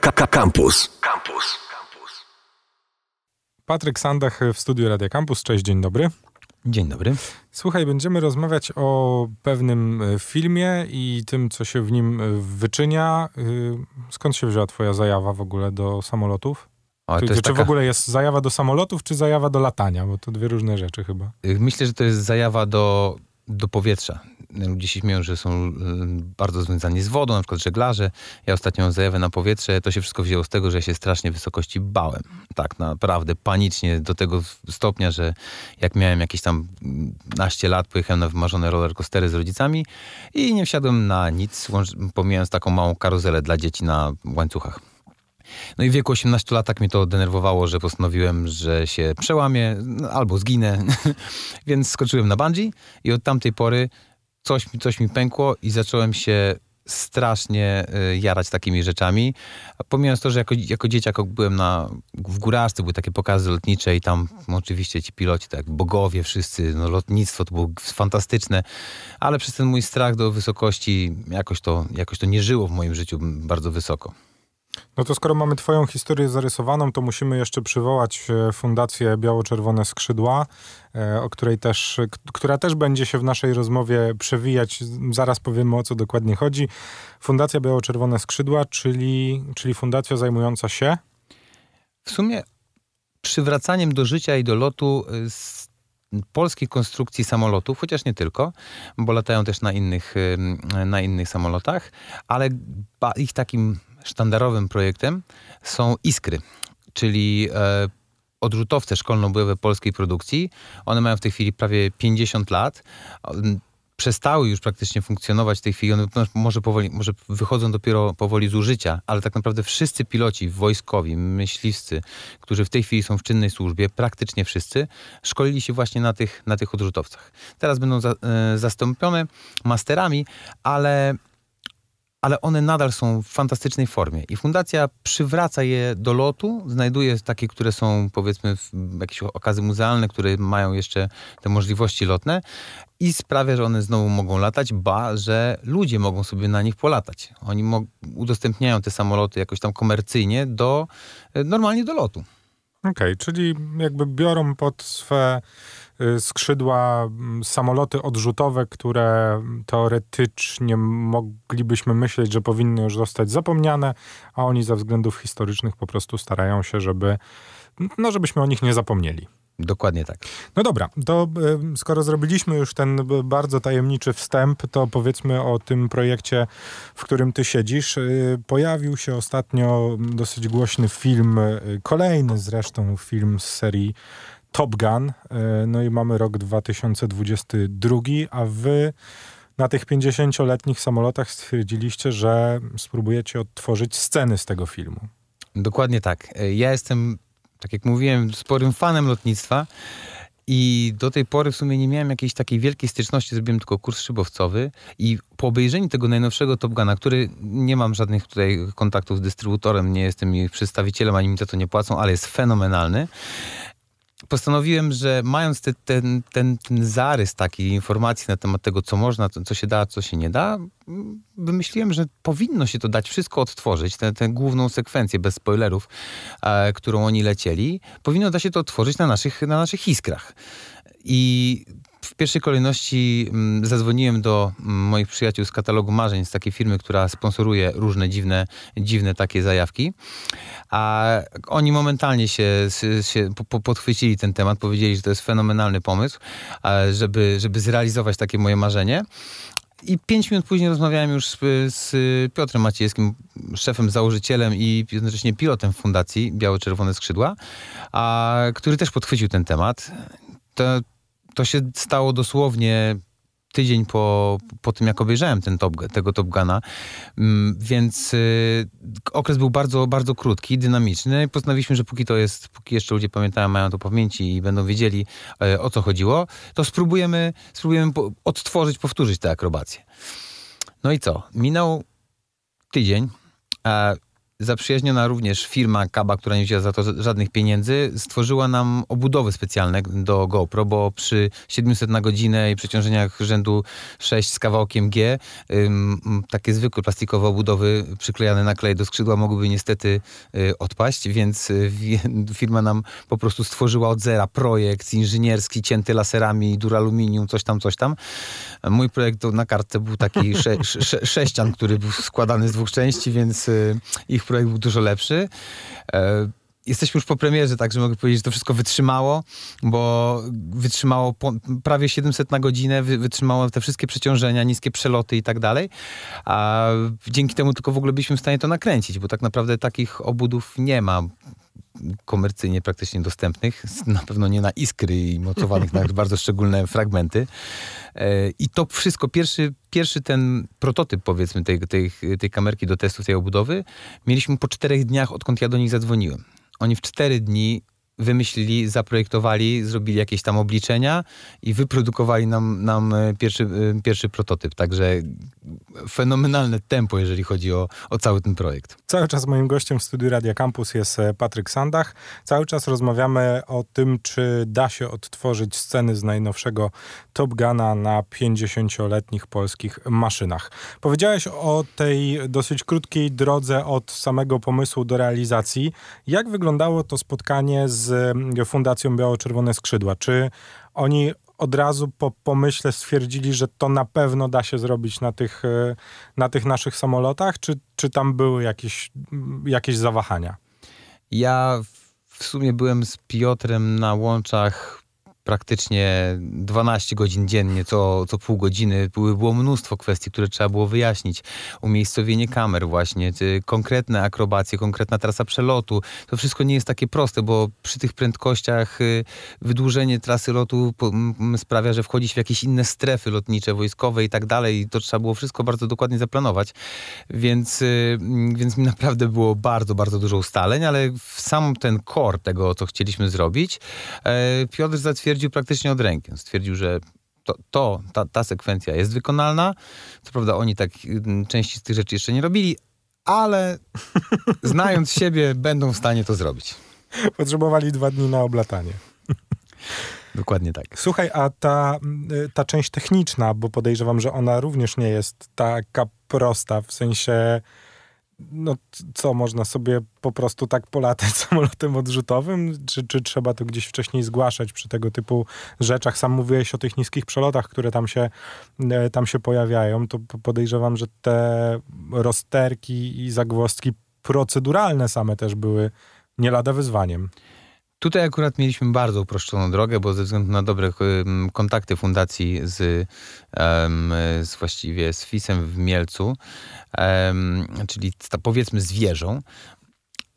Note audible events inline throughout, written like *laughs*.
Campus. Campus. Patryk Sandach w studiu Radia Campus. Cześć, dzień dobry. Dzień dobry. Słuchaj, będziemy rozmawiać o pewnym e, filmie i tym, co się w nim e, wyczynia. E, skąd się wzięła twoja zajawa w ogóle do samolotów? O, czy, czy taka- w ogóle jest zajawa do samolotów, czy zajawa do latania? Bo to dwie różne rzeczy chyba. Myślę, że to jest zajawa do, do powietrza. Ludzie się śmieją, że są y, bardzo związani z wodą, na przykład żeglarze. Ja ostatnio zajawę na powietrze. To się wszystko wzięło z tego, że ja się strasznie wysokości bałem. Tak, naprawdę, panicznie do tego stopnia, że jak miałem jakieś tam naście lat, pojechałem na wymarzone rollercoastery z rodzicami i nie wsiadłem na nic, pomijając taką małą karuzelę dla dzieci na łańcuchach. No i w wieku 18 lat tak mnie to denerwowało, że postanowiłem, że się przełamię no, albo zginę. *laughs* Więc skoczyłem na bungee i od tamtej pory coś, coś mi pękło i zacząłem się strasznie y, jarać takimi rzeczami. A Pomijając to, że jako, jako dzieciak byłem na, w Góraszce, były takie pokazy lotnicze i tam oczywiście ci piloci, tak bogowie wszyscy, no lotnictwo to było fantastyczne, ale przez ten mój strach do wysokości jakoś to, jakoś to nie żyło w moim życiu bardzo wysoko. No to skoro mamy twoją historię zarysowaną, to musimy jeszcze przywołać e, Fundację Biało-Czerwone Skrzydła, e, o której też, która też będzie się w naszej rozmowie przewijać. Zaraz powiemy o co dokładnie chodzi. Fundacja Biało-Czerwone Skrzydła, czyli, czyli fundacja zajmująca się w sumie przywracaniem do życia i do lotu y, z polskiej konstrukcji samolotów, chociaż nie tylko, bo latają też na innych, y, na innych samolotach, ale ich takim sztandarowym projektem są Iskry, czyli e, odrzutowce szkolno-bojowe polskiej produkcji. One mają w tej chwili prawie 50 lat. Przestały już praktycznie funkcjonować w tej chwili. One może, powoli, może wychodzą dopiero powoli z użycia, ale tak naprawdę wszyscy piloci wojskowi, myśliwscy, którzy w tej chwili są w czynnej służbie, praktycznie wszyscy, szkolili się właśnie na tych, na tych odrzutowcach. Teraz będą za, e, zastąpione masterami, ale ale one nadal są w fantastycznej formie. I fundacja przywraca je do lotu, znajduje takie, które są powiedzmy jakieś okazy muzealne, które mają jeszcze te możliwości lotne i sprawia, że one znowu mogą latać, ba, że ludzie mogą sobie na nich polatać. Oni udostępniają te samoloty jakoś tam komercyjnie do, e, normalnie do lotu. Okej, czyli jakby biorą pod swe y, skrzydła mm, samoloty odrzutowe, które teoretycznie moglibyśmy myśleć, że powinny już zostać zapomniane, a oni ze względów historycznych po prostu starają się, żeby, no, żebyśmy o nich nie zapomnieli. Dokładnie tak. No dobra, to y, skoro zrobiliśmy już ten bardzo tajemniczy wstęp, to powiedzmy o tym projekcie, w którym ty siedzisz. Y, Pojawił się ostatnio dosyć głośny film, y, kolejny zresztą film z serii Top Gun. No i mamy rok 2022, a wy na tych 50-letnich samolotach stwierdziliście, że spróbujecie odtworzyć sceny z tego filmu. Dokładnie tak. E, Ja jestem, tak jak mówiłem, sporym fanem lotnictwa i do tej pory w sumie nie miałem jakiejś takiej wielkiej styczności, zrobiłem tylko kurs szybowcowy i po obejrzeniu tego najnowszego Top Guna, który nie mam żadnych tutaj kontaktów z dystrybutorem, nie jestem ich przedstawicielem, ani mi za to nie płacą, ale jest fenomenalny, postanowiłem, że mając te, ten, ten, ten zarys takiej informacji na temat tego, co można, co się da, co się nie da, wymyśliłem, że powinno się to dać wszystko odtworzyć, tę, tę główną sekwencję bez spoilerów, e, którą oni lecieli, powinno da się to odtworzyć na naszych, na naszych iskrach. I w pierwszej kolejności mm, zadzwoniłem do mm, moich przyjaciół z katalogu marzeń, z takiej firmy, która sponsoruje różne dziwne, dziwne takie zajawki. A oni momentalnie się, się po- po- podchwycili ten temat, powiedzieli, że to jest fenomenalny pomysł, żeby, żeby zrealizować takie moje marzenie. I pięć minut później rozmawiałem już z, Piotrem Maciejskim, szefem, założycielem i jednocześnie pilotem Fundacji Biało-Czerwone Skrzydła, a, który też podchwycił ten temat. To, to się stało dosłownie tydzień po, po tym, jak obejrzałem ten top, tego Top Guna, Mm, więc y, okres był bardzo, bardzo krótki, dynamiczny. Postanowiliśmy, że póki to jest, póki jeszcze ludzie pamiętają, mają to w pamięci i będą wiedzieli, e, o co chodziło, to spróbujemy, spróbujemy odtworzyć, powtórzyć te akrobacje. No i co? Minął tydzień, a zaprzyjaźniona również firma Kaba, która nie wzięła za to żadnych pieniędzy, stworzyła nam obudowy specjalne do GoPro, bo przy 700 na godzinę i przeciążeniach rzędu 6 z kawałkiem G, takie zwykłe plastikowe obudowy przyklejane na klej do skrzydła mogłyby niestety y, odpaść, więc y, firma nam po prostu stworzyła od zera projekt inżynierski, cięty laserami, duraluminium, coś tam, coś tam. Mój projekt na kartce był taki *laughs* sze, sze, sześcian, który był składany z dwóch części, więc y, ich projekt był dużo lepszy. E, jesteśmy już po premierze, także mogę powiedzieć, że to wszystko wytrzymało, bo wytrzymało prawie 700 na godzinę, wytrzymało te wszystkie przeciążenia, niskie przeloty i tak dalej. A dzięki temu tylko w ogóle byliśmy w stanie to nakręcić, bo tak naprawdę takich obudów nie ma komercyjnie praktycznie dostępnych, na pewno nie na iskry i mocowanych na *laughs* bardzo szczególne fragmenty. E, I to wszystko, pierwszy, pierwszy ten prototyp powiedzmy tej, tej, tej kamerki do testów tej obudowy mieliśmy po czterech dniach, odkąd ja do nich zadzwoniłem. Oni w cztery dni wymyślili, zaprojektowali, zrobili jakieś tam obliczenia i wyprodukowali nam, nam e, pierwszy, e, pierwszy prototyp. Także fenomenalne tempo, jeżeli chodzi o, o cały ten projekt. Cały czas moim gościem w studiu Radia Campus jest e, Patryk Sandach. Cały czas rozmawiamy o tym, czy da się odtworzyć sceny z najnowszego Top Guna na 50-letnich polskich maszynach. Powiedziałeś o tej dosyć krótkiej drodze od samego pomysłu do realizacji. Jak wyglądało to spotkanie z z Fundacją Biało-Czerwone Skrzydła. Czy oni od razu po pomyśle stwierdzili, że to na pewno da się zrobić na tych, e, na tych naszych samolotach, czy, czy tam były jakieś, jakieś zawahania? Ja w sumie byłem z Piotrem na łączach praktycznie 12 godzin dziennie, co, co pół godziny. Było mnóstwo kwestii, które trzeba było wyjaśnić. Umiejscowienie kamer właśnie, konkretne akrobacje, konkretna trasa przelotu. To wszystko nie jest takie proste, bo przy tych prędkościach y, wydłużenie trasy lotu sprawia, że wchodzi się w jakieś inne strefy lotnicze, wojskowe i tak dalej. I to trzeba było wszystko bardzo dokładnie zaplanować. Więc, y, więc naprawdę było bardzo, bardzo dużo ustaleń, ale sam ten core tego, co chcieliśmy zrobić, e, Piotr zatwierdził stwierdził praktycznie od ręki. Stwierdził, że to, to ta, ta sekwencja jest wykonalna. Co prawda oni tak mm, części z tych rzeczy jeszcze nie robili, ale *laughs* znając siebie, będą w stanie to zrobić. Potrzebowali dwa dni na oblatanie. Dokładnie tak. Słuchaj, a ta, mm, ta część techniczna, bo podejrzewam, że ona również nie jest taka prosta, w sensie no co, można sobie po prostu tak polatać *laughs* samolotem odrzutowym? Czy, czy trzeba to gdzieś wcześniej zgłaszać przy tego typu rzeczach? Sam mówiłeś o tych niskich przelotach, które tam się, e, tam się pojawiają. To podejrzewam, że te rozterki i zagwozdki proceduralne same też były nie lada wyzwaniem. Tutaj akurat mieliśmy bardzo uproszczoną drogę, bo ze względu na dobre kontakty fundacji z, z właściwie z FIS-em w Mielcu, czyli powiedzmy z wieżą,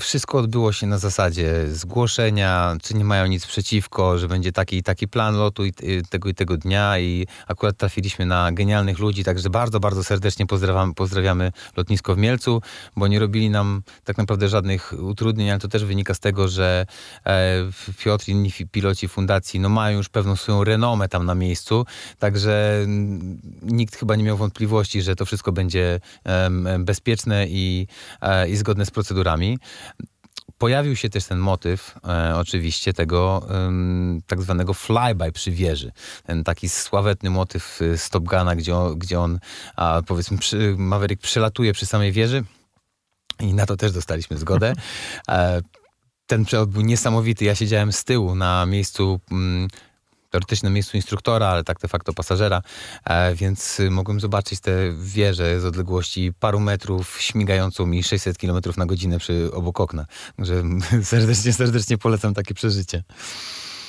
wszystko odbyło się na zasadzie zgłoszenia, czy nie mają nic przeciwko, że będzie taki i taki plan lotu i tego i tego dnia i akurat trafiliśmy na genialnych ludzi, także bardzo, bardzo serdecznie pozdrawiamy, pozdrawiamy lotnisko w Mielcu, bo nie robili nam tak naprawdę żadnych utrudnień, ale to też wynika z tego, że e, Piotr i inni piloci fundacji no, mają już pewną swoją renomę tam na miejscu, także nikt chyba nie miał wątpliwości, że to wszystko będzie bezpieczne i, e, i zgodne z procedurami. Pojawił się też ten motyw e, oczywiście tego e, tak zwanego flyby przy wieży. Ten taki sławetny motyw z Top Guna, gdzie on, gdzie on a, powiedzmy przy, Maverick przelatuje przy samej wieży i na to też dostaliśmy zgodę. *laughs* E, ten przelot był niesamowity. Ja siedziałem z tyłu na miejscu mm, teoretycznie na miejscu instruktora, ale tak de facto pasażera, e, więc mogłem zobaczyć te wieże z odległości paru metrów, śmigającą mi 600 km na godzinę przy obok okna. Także *laughs* serdecznie, serdecznie polecam takie przeżycie.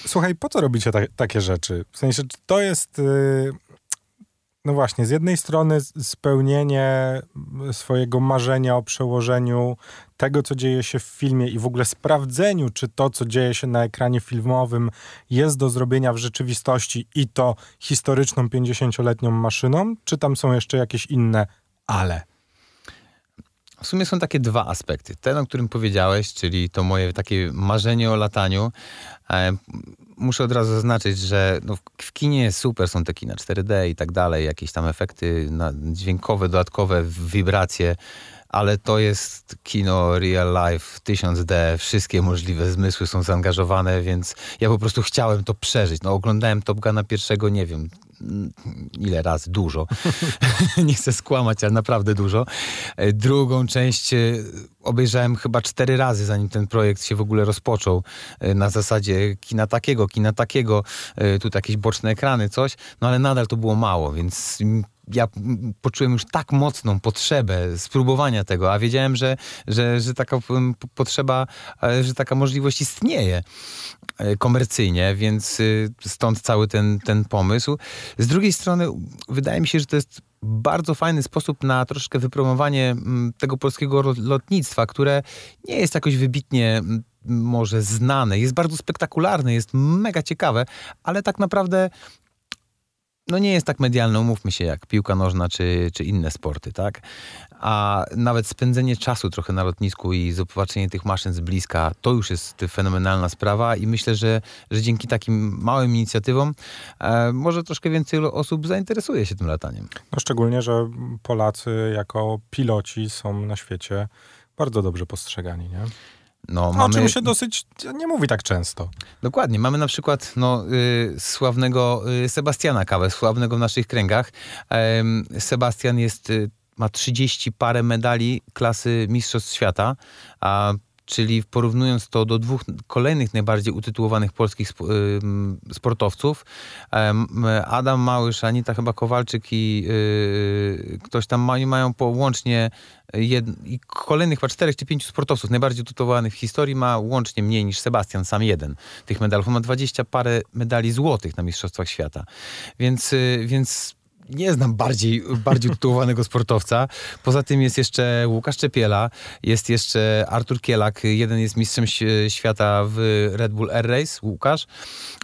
Słuchaj, po co robicie ta takie rzeczy? W sensie, to jest... No właśnie, z jednej strony spełnienie swojego marzenia o przełożeniu tego, co dzieje się w filmie i w ogóle sprawdzeniu, czy to, co dzieje się na ekranie filmowym, jest do zrobienia w rzeczywistości i to historyczną 50-letnią maszyną, czy tam są jeszcze jakieś inne ale? W sumie są takie dwa aspekty. Ten, o którym powiedziałeś, czyli to moje takie marzenie o lataniu. Muszę od razu zaznaczyć, że no w kinie super są te kina 4D i tak dalej, jakieś tam efekty dźwiękowe, dodatkowe, wibracje, ale to jest kino real life, 1000D, wszystkie możliwe zmysły są zaangażowane, więc ja po prostu chciałem to przeżyć. No, oglądałem Top Guna pierwszego, nie wiem, ile razy, dużo. *laughs* nie chcę skłamać, ale naprawdę dużo. E, drugą część e, obejrzałem chyba cztery razy, zanim ten projekt się w ogóle rozpoczął. E, na zasadzie kina takiego, kina takiego, tu jakieś boczne ekrany, coś, no ale nadal to było mało, więc ja poczułem już tak mocną potrzebę spróbowania tego, a wiedziałem, że, że, że taka potrzeba, że taka możliwość istnieje komercyjnie, więc stąd cały ten, ten pomysł. Z drugiej strony wydaje mi się, że to jest bardzo fajny sposób na troszkę wypromowanie mm, tego polskiego lotnictwa, które nie jest jakoś wybitnie mm, może znane, jest bardzo spektakularne, jest mega ciekawe, ale tak naprawdę no nie jest tak medialne, umówmy się, jak piłka nożna czy, czy inne sporty, tak? A nawet spędzenie czasu trochę na lotnisku i zobaczenie tych maszyn z bliska, to już jest fenomenalna sprawa i myślę, że, że dzięki takim małym inicjatywom e, może troszkę więcej osób zainteresuje się tym lataniem. No szczególnie, że Polacy jako piloci są na świecie bardzo dobrze postrzegani, nie? No, mamy... O czym się dosyć nie mówi tak często. Dokładnie. Mamy na przykład no, y, sławnego y, Sebastiana Kawę, sławnego w naszych kręgach. Y, Sebastian jest, ma 30 parę medali klasy Mistrzostw Świata, a czyli porównując to do dwóch kolejnych najbardziej utytułowanych polskich sportowców, Adam Małysz, Anita chyba Kowalczyk i y, ktoś tam mają, mają połącznie jed, i kolejnych chyba czterech czy pięciu sportowców najbardziej utytułowanych w historii ma łącznie mniej niż Sebastian, sam jeden tych medalów. On ma dwadzieścia parę medali złotych na Mistrzostwach Świata. Więc, y, więc nie znam bardziej, bardziej utytułowanego sportowca. Poza tym jest jeszcze Łukasz Czepiela, jest jeszcze Artur Kielak, jeden jest mistrzem świata w Red Bull Air Race, Łukasz.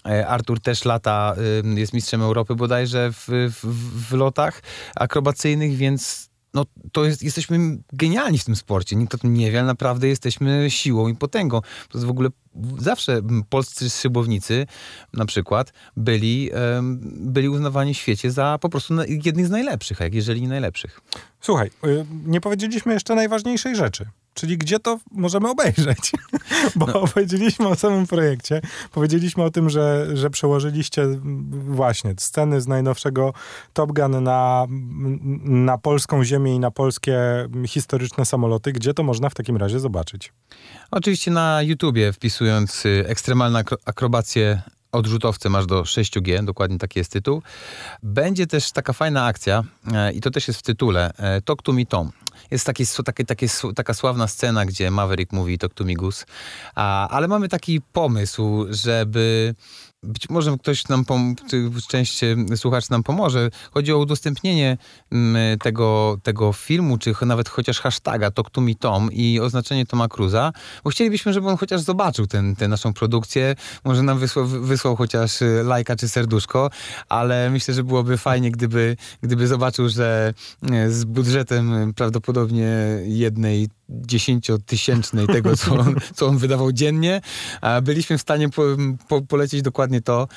E, Artur też lata, jest mistrzem Europy bodajże w, w, w lotach akrobacyjnych, więc no to jest, jesteśmy genialni w tym sporcie. Nikt o tym nie wie, ale naprawdę jesteśmy siłą i potęgą. To jest w ogóle zawsze polscy szybownicy na przykład byli, byli uznawani w świecie za po prostu jednych z najlepszych, a jeżeli nie najlepszych. Słuchaj, y, nie powiedzieliśmy jeszcze najważniejszej rzeczy. Czyli gdzie to możemy obejrzeć? *laughs* Bo no. powiedzieliśmy o samym projekcie, powiedzieliśmy o tym, że, że przełożyliście właśnie sceny z najnowszego Top Gun na, na polską ziemię i na polskie historyczne samoloty. Gdzie to można w takim razie zobaczyć? Oczywiście na YouTubie wpisując y, ekstremalne akrobacje odrzutowce masz do 6G, dokładnie taki jest tytuł. Będzie też taka fajna akcja e, i to też jest w tytule, e, Talk to me Tom. Jest taki, taki, taki, taka sławna scena, gdzie Maverick mówi to A, ale mamy taki pomysł, żeby być może ktoś nam, część słuchacz nam pomoże. Chodzi o udostępnienie mm, tego, tego filmu, czy nawet chociaż hashtaga Talk to me Tom i oznaczenie Toma Cruza, bo chcielibyśmy, żeby on chociaż zobaczył tę naszą produkcję, może nam wysłał, wysłał chociaż y, lajka czy serduszko, ale myślę, że byłoby fajnie, gdyby, gdyby zobaczył, że y, z budżetem prawdopodobnie jednej dziesięciotysięcznej tego, co on, co on wydawał dziennie, byliśmy w stanie po, po, polecieć dokładnie to,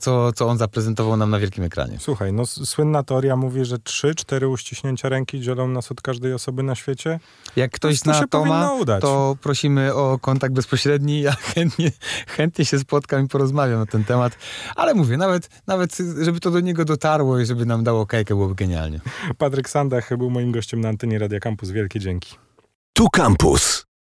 co, co on zaprezentował nam na wielkim ekranie. Słuchaj, no słynna teoria mówi, że trzy, cztery uściśnięcia ręki dzielą nas od każdej osoby na świecie. Jak ktoś to na to ma, to prosimy o kontakt bezpośredni. Ja chętnie, chętnie się spotkam i porozmawiam na ten temat. Ale mówię, nawet, nawet żeby to do niego dotarło i żeby nam dało kajkę, byłoby genialnie. Patryk Sandach był moim gościem na antenie Radia Campus. Wielkie dzięki. Tu Campus.